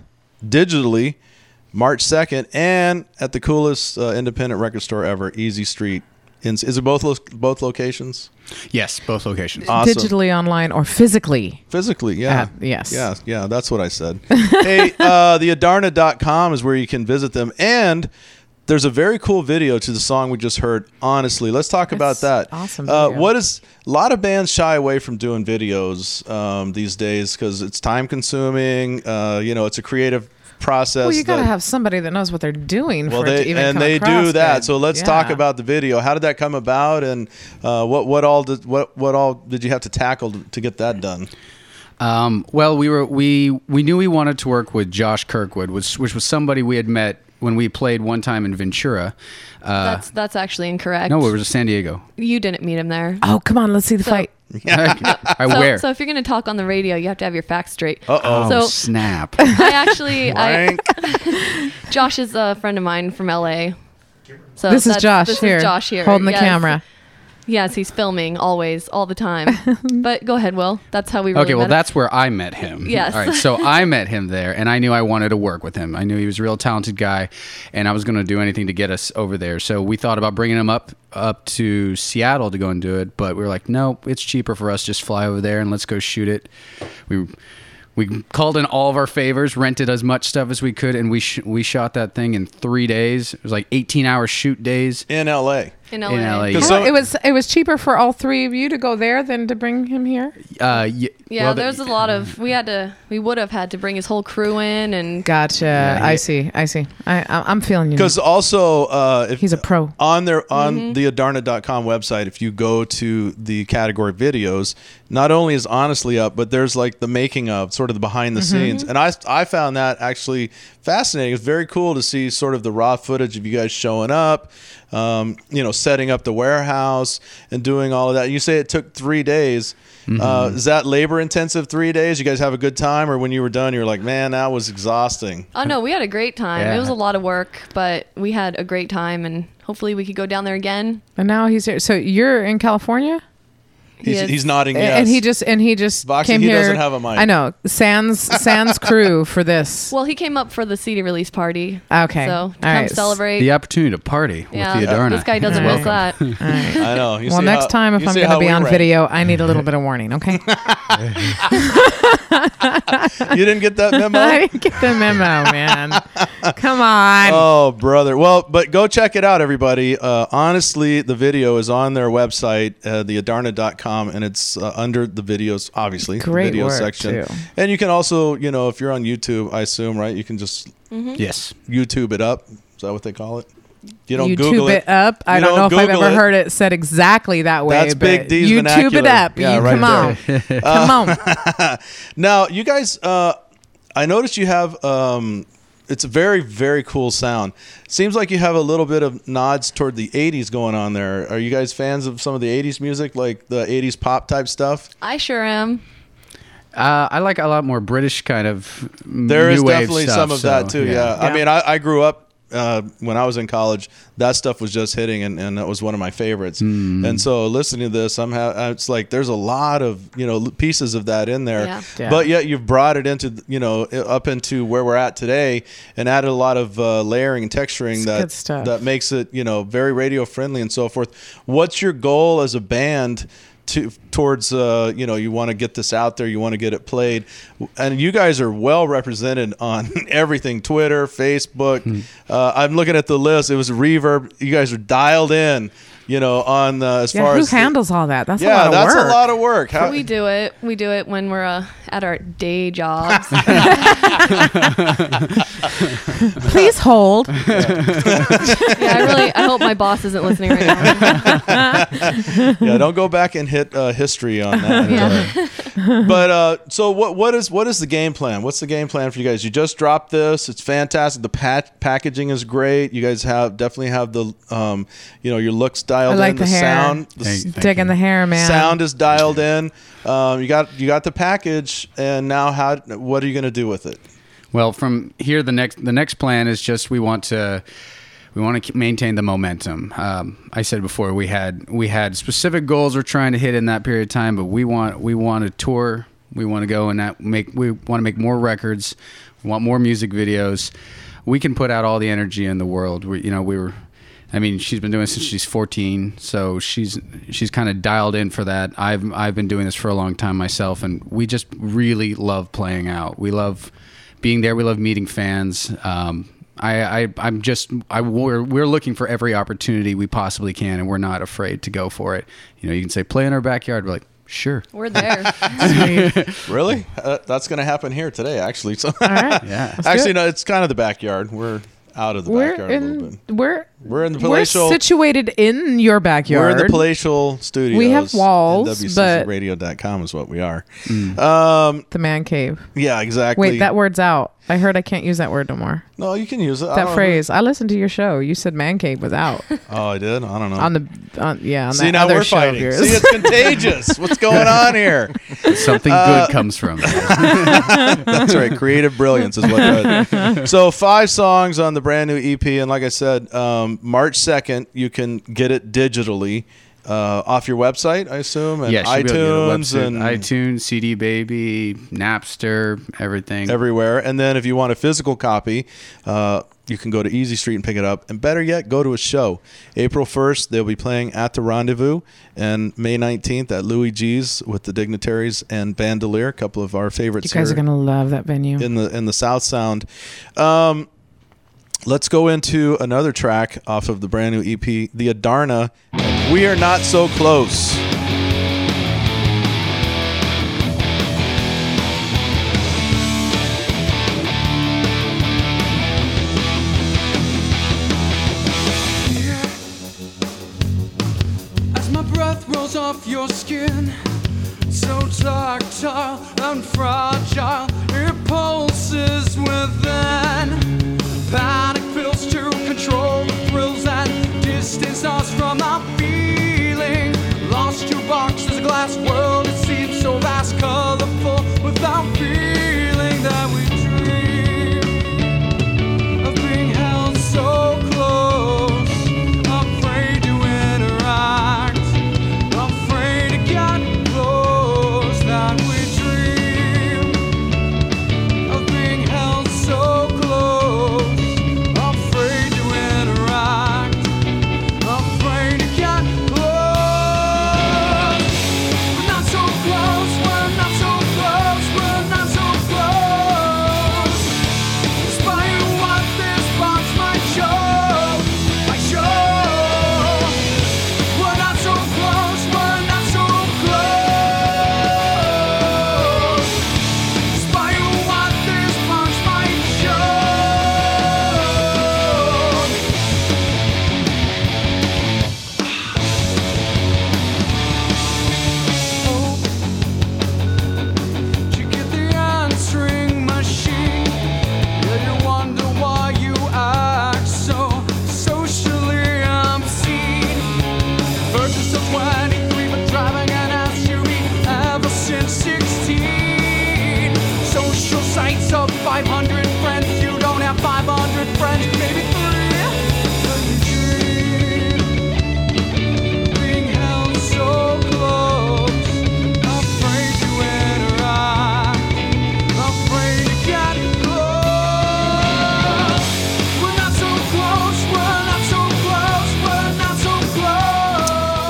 digitally March 2nd and at the coolest uh, independent record store ever, Easy Street In, is it both lo- both locations? Yes, both locations. Awesome. Digitally online or physically? Physically, yeah. Uh, yes. Yeah, yeah, that's what I said. hey, uh, the Adarna.com is where you can visit them. And there's a very cool video to the song we just heard, Honestly. Let's talk about that. awesome Uh, what is a lot of bands shy away from doing videos um, these days because it's time consuming. Uh, you know, it's a creative process. Well, you got to that- have somebody that knows what they're doing well, for it they to even and come they do that. good. So let's Yeah. talk about the video. How did that come about, and uh, what what all did what what all did you have to tackle to, to get that done? Um, well, we were we we knew we wanted to work with Josh Kirkwood, which which was somebody we had met when we played one time in Ventura. Uh, That's that's actually incorrect. no, it was San Diego. You didn't meet him there. Oh, come on, let's see the So- fight. I so, wear. so if you're going to talk on the radio, you have to have your facts straight. oh, So snap! I actually, I, Josh is a friend of mine from LA. So This is Josh this here, Is Josh here, holding the Yes. camera. Yes, he's filming always, all the time. but go ahead, Will. That's how we. Really okay, well, met. that's where I met him. Yes. All right, so I met him there, and I knew I wanted to work with him. I knew he was a real talented guy, and I was going to do anything to get us over there. So we thought about bringing him up up to Seattle to go and do it, but we were like, no, it's cheaper for us just fly over there and let's go shoot it. We we called in all of our favors, rented as much stuff as we could, and we sh- we shot that thing in three days. It was like 18 hour shoot days in L.A. in LA. in LA. Because yeah. some- it was it was cheaper for all three of you to go there than to bring him here. Uh, y- Yeah, well, the- there's a lot of. We had to. We would have had to bring his whole crew in, and Gotcha. I he- see. I see. I, I I'm feeling you. Because also, uh, if He's a pro. on their on Mm-hmm. the Adarna.com website, if you go to the category videos, not only is honestly up, but there's like the making of, sort of the behind the Mm-hmm. scenes, and I I found that actually fascinating. It's very cool to see sort of the raw footage of you guys showing up, um, you know, setting up the warehouse and doing all of that. You say it took three days. Uh, is that labor intensive? Three days? You guys have a good time, or when you were done, you were like, man, that was exhausting. oh no, we had a great time. Yeah. It was a lot of work, but we had a great time, and hopefully we could go down there again. and now he's here. So you're in California, He's, is- he's nodding A- yes. and he just and he just Voxy, came he here. doesn't have a mic. I know. Sans Sans crew for this. Well, he came up for the CD release party. Okay. So to come right. celebrate. the opportunity to party yeah, with the Adarna. this guy doesn't All miss right. that. All right. I know. You well, next how- time if I'm going to be on rank. video, I need a little bit of warning. Okay. You didn't get that memo? I didn't get the memo, man. Come on. Oh, brother. Well, but go check it out, everybody. Uh, honestly, the video is on their website, uh, theadarna.com, and it's uh, under the videos, obviously, Great the video work, section. too. And you can also, you know, if you're on YouTube, I assume, right, you can just yes. YouTube it up. Is that what they call it? You don't YouTube Google it it. up. I You don't know if I've Google ever it. heard it said exactly that way. That's but Big D's YouTube vernacular. it up. Yeah, you, right come on. come on. Now, you guys, uh, I noticed you have. Um, it's a very, very cool sound. Seems like you have a little bit of nods toward the '80s going on there. Are you guys fans of some of the '80s music, like the '80s pop type stuff? I sure am. Uh, I like a lot more British kind of There new is wave definitely stuff, some of so, that too. Yeah, I Yeah. mean, I, I grew up uh, when I was in college. That stuff was just hitting, and, and that was one of my favorites. Hmm. And so, listening to this, I'm ha- it's like there's a lot of you know pieces of that in there. Yeah. Yeah. But yet you've brought it into you know up into where we're at today, and added a lot of uh, layering and texturing It's that that makes it you know very radio friendly and so forth. What's your goal as a band? To, towards uh, you know you want to get this out there you want to get it played. And you guys are well represented on everything twitter facebook. Hmm. uh, i'm looking at the list it was reverb you guys are dialed in you know on the, as Yeah, far who as who handles all that? That's a yeah lot of that's work. a lot of work How, we do it. We do it when we're uh, at our day jobs. Please hold. yeah, I really. I hope my boss isn't listening right now. yeah, don't go back and hit uh, history on that. Yeah. but uh, so what? What is what is the game plan? What's the game plan for you guys? You just dropped this. It's fantastic. The pat- packaging is great. You guys have definitely have the um, you know your looks dialed I like in. the hair. sound. The Thank- s- thank Digging the hair, man. sound is dialed in. Um, you got you got the package, and now how? What are you going to do with it? Well, from here, the next the next plan is just we want to we want to maintain the momentum. Um, I said before we had we had specific goals we're trying to hit in that period of time, but we want we want to tour. We want to go and that make we want to make more records. We want more music videos. We can put out all the energy in the world. We you know we were I mean, she's been doing it since she's 14, so she's she's kind of dialed in for that. I've I've been doing this for a long time myself, and we just really love playing out. We love being there. We love meeting fans. Um, I, I I'm just I we're, we're looking for every opportunity we possibly can, and we're not afraid to go for it. You know, you can say play in our backyard. We're like, sure. We're there. really? Uh, that's going to happen here today, actually. So, right. Yeah. actually, no, it's kind of the backyard. We're out of the We're backyard a little bit. we're We're in the we're situated in your backyard. We're in the palatial studios. We have walls, WCCRadio.com is what we are. Um, the man cave. yeah, exactly. Wait, that word's out. I heard I can't use that word no more. no, you can use it. I That don't- phrase. I listened to your show. You said man cave was out Oh, I did. I don't know. on the on yeah on See that now other we're show of fighting. yours. See, it's contagious. What's going on here? Something Uh, good comes from. it. That's right. Creative brilliance is what. That so five songs on the brand new EP, and like I said, um, March second, you can get it digitally uh, off your website, I assume, and yeah, she'll be able to get a iTunes website, and iTunes, CD Baby, Napster, everything. everywhere. And then if you want a physical copy, uh, you can go to Easy Street and pick it up. And better yet, go to a show. April 1st, they'll be playing at the Rendezvous, and May 19th at Louie G's with the Dignitaries and Bandolier, a couple of our favorites. you guys here are gonna love that venue. in the in the South Sound. Um, let's go into another track off of the brand new EP, The Adarna. We are not so close. As my breath rolls off your skin, so tactile and fragile, it pulses within. Panic pills to control the thrills and distance us from our glass world, it seems so vast, colorful, without feeling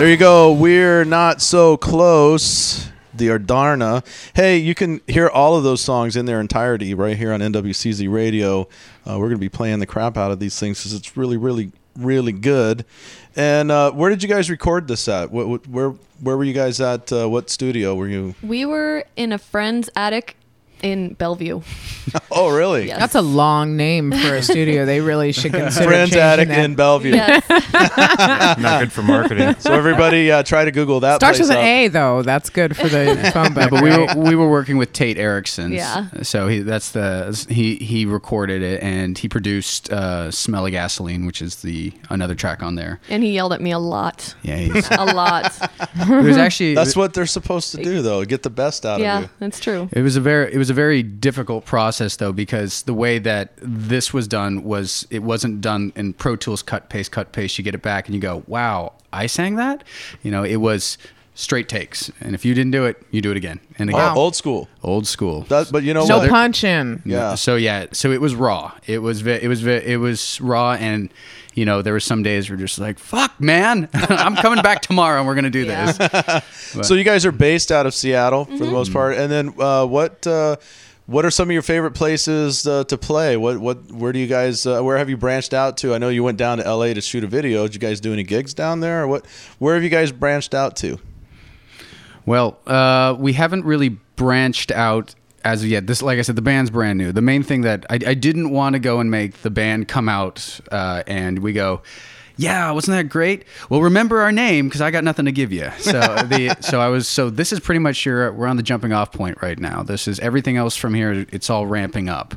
There you go. We're not so close. The Adarna. Hey, you can hear all of those songs in their entirety right here on NWCZ Radio. Uh, we're going to be playing the crap out of these things because it's really, really, really good. And uh, where did you guys record this at? Where, where were you guys at? Uh, what studio were you? we were in a friend's attic in Bellevue. Oh, really? Yes. That's a long name for a studio. They really should consider Friends Attic that. in Bellevue. Yes. Not good for marketing. So everybody, uh, try to Google that. Starts place with an up. A though. That's good for the phone book. but we right? were we were working with Tate Erickson. Yeah. So he that's the he he recorded it and he produced uh, "Smell of Gasoline," which is the another track on there. and he yelled at me a lot. Yeah, he's, A lot. it was actually That's what they're supposed to do, though. Get the best out of you. yeah, that's true. It was a very it was a very difficult process though because the way that this was done was it wasn't done in Pro Tools cut paste cut paste. You get it back and you go, wow, I sang that. You know, it was straight takes, and if you didn't do it, you do it again and oh, again. Wow. Old school. Old school. That, but you know no what? punching. Yeah. So yeah, so it was raw. It was ve- it was ve- it was raw, and you know there were some days we're just like fuck, man, I'm coming back tomorrow, and we're gonna do this. But- So you guys are based out of Seattle for the Mm-hmm. most part, and then uh, what? Uh, what are some of your favorite places uh, to play? What what where do you guys uh, where have you branched out to? I know you went down to L.A. to shoot a video. Did you guys do any gigs down there? Or what where have you guys branched out to? Well, uh, we haven't really branched out as of yet. This, like I said, the band's brand new. The main thing that I, I didn't want to go and make the band come out uh, and we go, yeah, wasn't that great? Well, remember our name because I got nothing to give you. So the so I was so this is pretty much your we're on the jumping off point right now. This is everything else from here. It's all ramping up.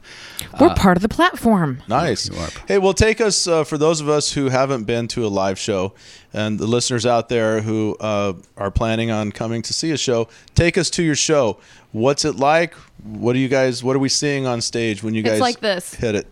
We're Uh, part of the platform. Nice. Hey, well, take us uh, for those of us who haven't been to a live show, and the listeners out there who uh, are planning on coming to see a show. Take us to your show. What's it like? What do you guys? What are we seeing on stage when you It's guys like this. hit it?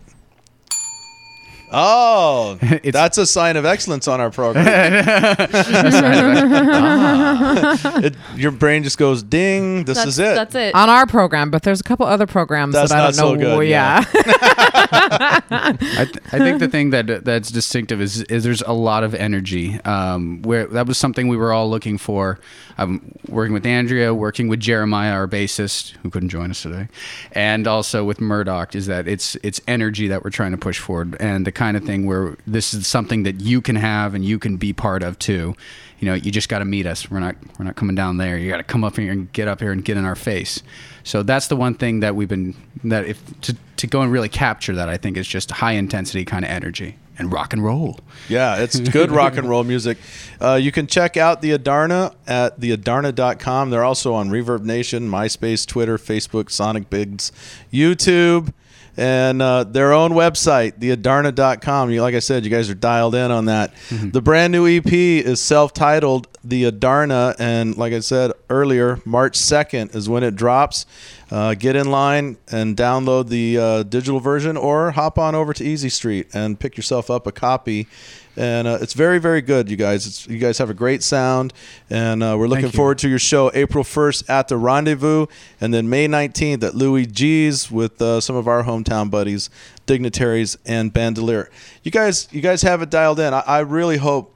Oh, that's a sign of excellence on our program. It- your brain just goes ding. This is it. That's it. On our program, but there's a couple other programs That's that I don't so know. good, yeah. I, th- I think the thing that that's distinctive is is there's a lot of energy. Um, where that was something we were all looking for. Um, working with Andrea, working with Jeremiah, our bassist, who couldn't join us today, and also with Murdoch, is that it's it's energy that we're trying to push forward, and the kind of thing where this is something that you can have and you can be part of too. You know, you just got to meet us. We're not we're not coming down there. You got to come up here and get up here and get in our face. So that's the one thing that we've been that if to to go and really capture that, I think is just high intensity kind of energy and rock and roll. Yeah, it's good rock and roll music. Uh, you can check out the Adarna at theadarna.com. They're also on Reverb Nation, MySpace, Twitter, Facebook, Sonicbids, YouTube, and uh, their own website, theadarna.com. You, like I said, you guys are dialed in on that. The brand new EP is self titled The Adarna, and like I said earlier, March 2nd is when it drops. Uh, get in line and download the uh, digital version or hop on over to Easy Street and pick yourself up a copy. And uh, it's very, very good, you guys. It's, you guys have a great sound, and uh, we're looking forward to your show April 1st at the Rendezvous, and then May 19th at Louie G's with uh, some of our hometown buddies, dignitaries, and bandolier. You guys, you guys have it dialed in. I, I really hope.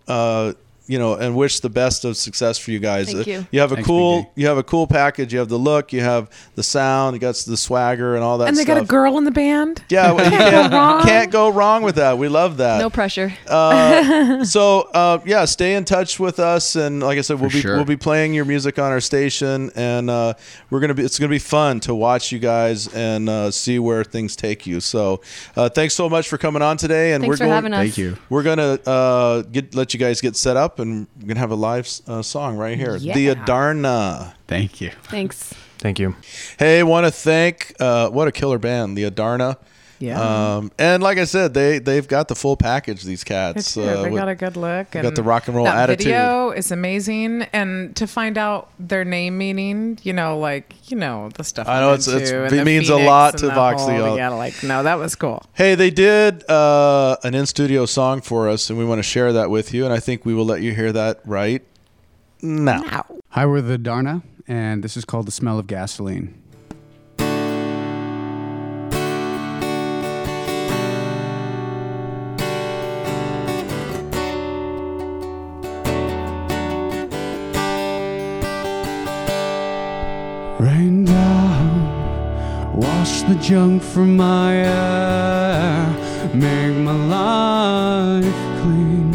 Uh, you know, and wish the best of success for you guys. Thank you. You have a Thanks, cool, BJ. you have a cool package. You have the look, you have the sound, you got the swagger, and all that. and they got a girl in the band. Yeah, well, Can't can't, go wrong. can't go wrong with that. We love that. No pressure. Uh, so uh, yeah, stay in touch with us, and like I said, we'll For be sure. we'll be playing your music on our station, and uh, we're gonna be it's gonna be fun to watch you guys and uh, see where things take you. So uh, thanks so much for coming on today, and Thanks we're for going, having us. Thank you. We're gonna uh, get let you guys get set up, and we're gonna have a live uh, song right here, the Adarna. Thank you. Thanks. Thank you. Hey, want to thank uh, what a killer band, the Adarna. Yeah. Um, and like I said, they they've got the full package. These cats. do. uh, they with- got a good look. they got the rock and roll that attitude. video is amazing, and to find out their name meaning, you know, like you know the stuff. I know it's- it's- it and the means a lot to the Voxley. whole- Yeah, like no, that was cool. Hey, they did uh, an in studio song for us, and we want to share that with you. And I think we will let you hear that right now. Now. Hi, we're the Adarna, and this is called "The Smell of Gasoline." Rain down, wash the junk from my air, make my life clean,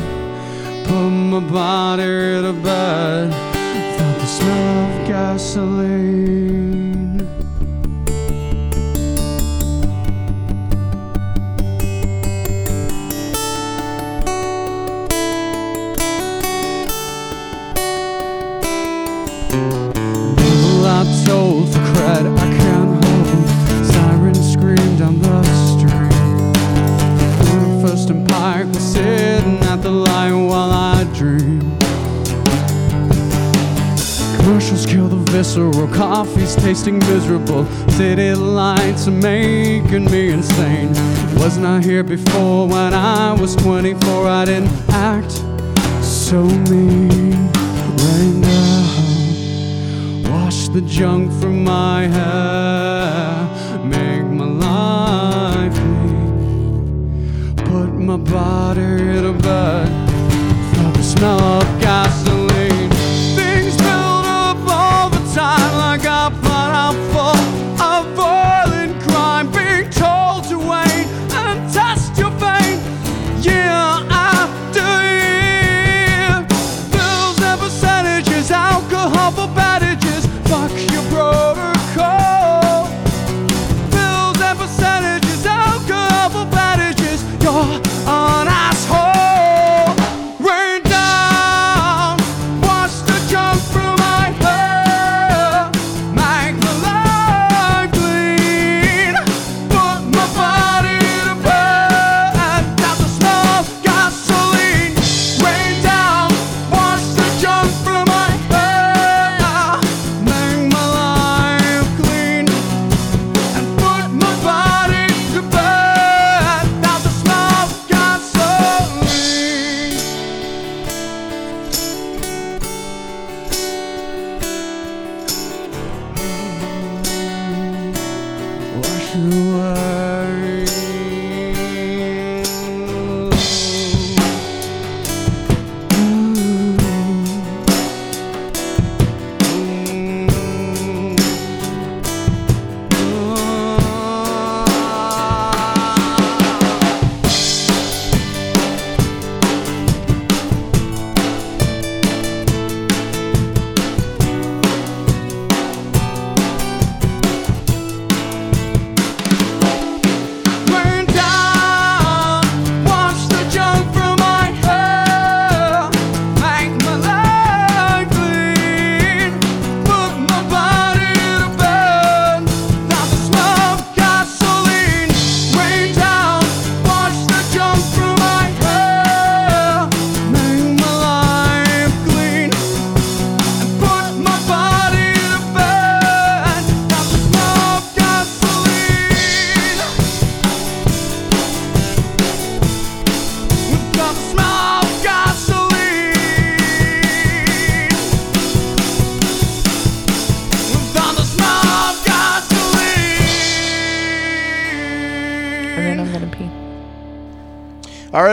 put my body to bed, felt the smell of gasoline. Visceral, coffee's tasting miserable. City lights are making me insane. Wasn't I here before when I was 24? I didn't act so mean. Rain down. the junk from my hair. Make my life clean. Put my body to bed. Felt the smell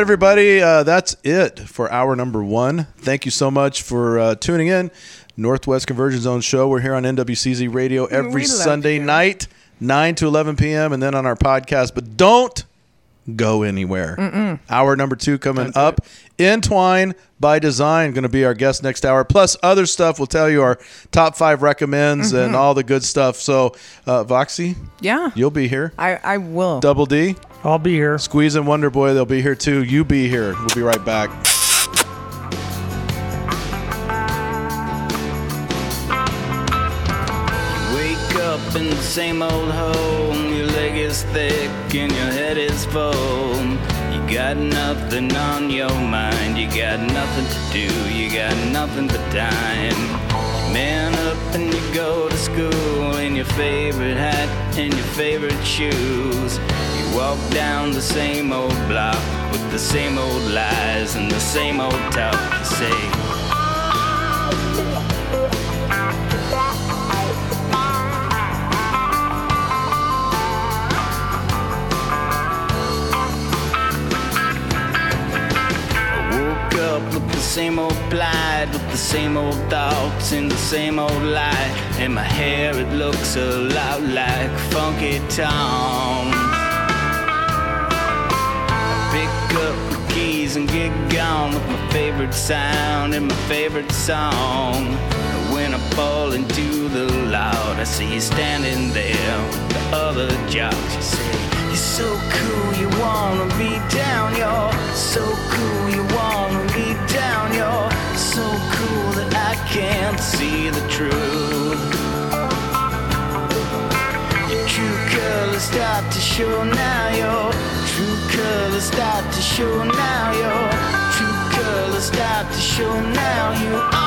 right, everybody, uh, that's it for hour number one. Thank you so much for uh, tuning in. Northwest Convergence Zone show. We're here on NWCZ Radio every Sunday night, 9 to 11 p.m., and then on our podcast. But don't go anywhere. Mm-mm. Hour number two coming up. Entwine by Design going to be our guest next hour. Plus other stuff. We'll tell you our top five recommends and Mhm. all the good stuff. So, uh, Voxy, Yeah. you'll be here. I, I will. Double D. I'll be here. Squeeze and Wonder Boy, they'll be here too. You be here. We'll be right back. Wake up in the same old home. Leg is thick and your head is full. You got nothing on your mind. You got nothing to do. You got nothing but time. You man up and you go to school in your favorite hat and your favorite shoes. You walk down the same old block with the same old lies and the same old talk. You say. Up with the same old plight, with the same old thoughts in the same old light. And my hair, it looks a lot like Funky Tom. I pick up the keys and get gone with my favorite sound and my favorite song. When I fall into the loud, I see you standing there with the other jocks. You say, You're so cool, you wanna be down, you're so cool, you wanna be down, you're so cool that I can't see the truth. Your true colors start to show now, your true colors start to show now, your true colors start to show now. You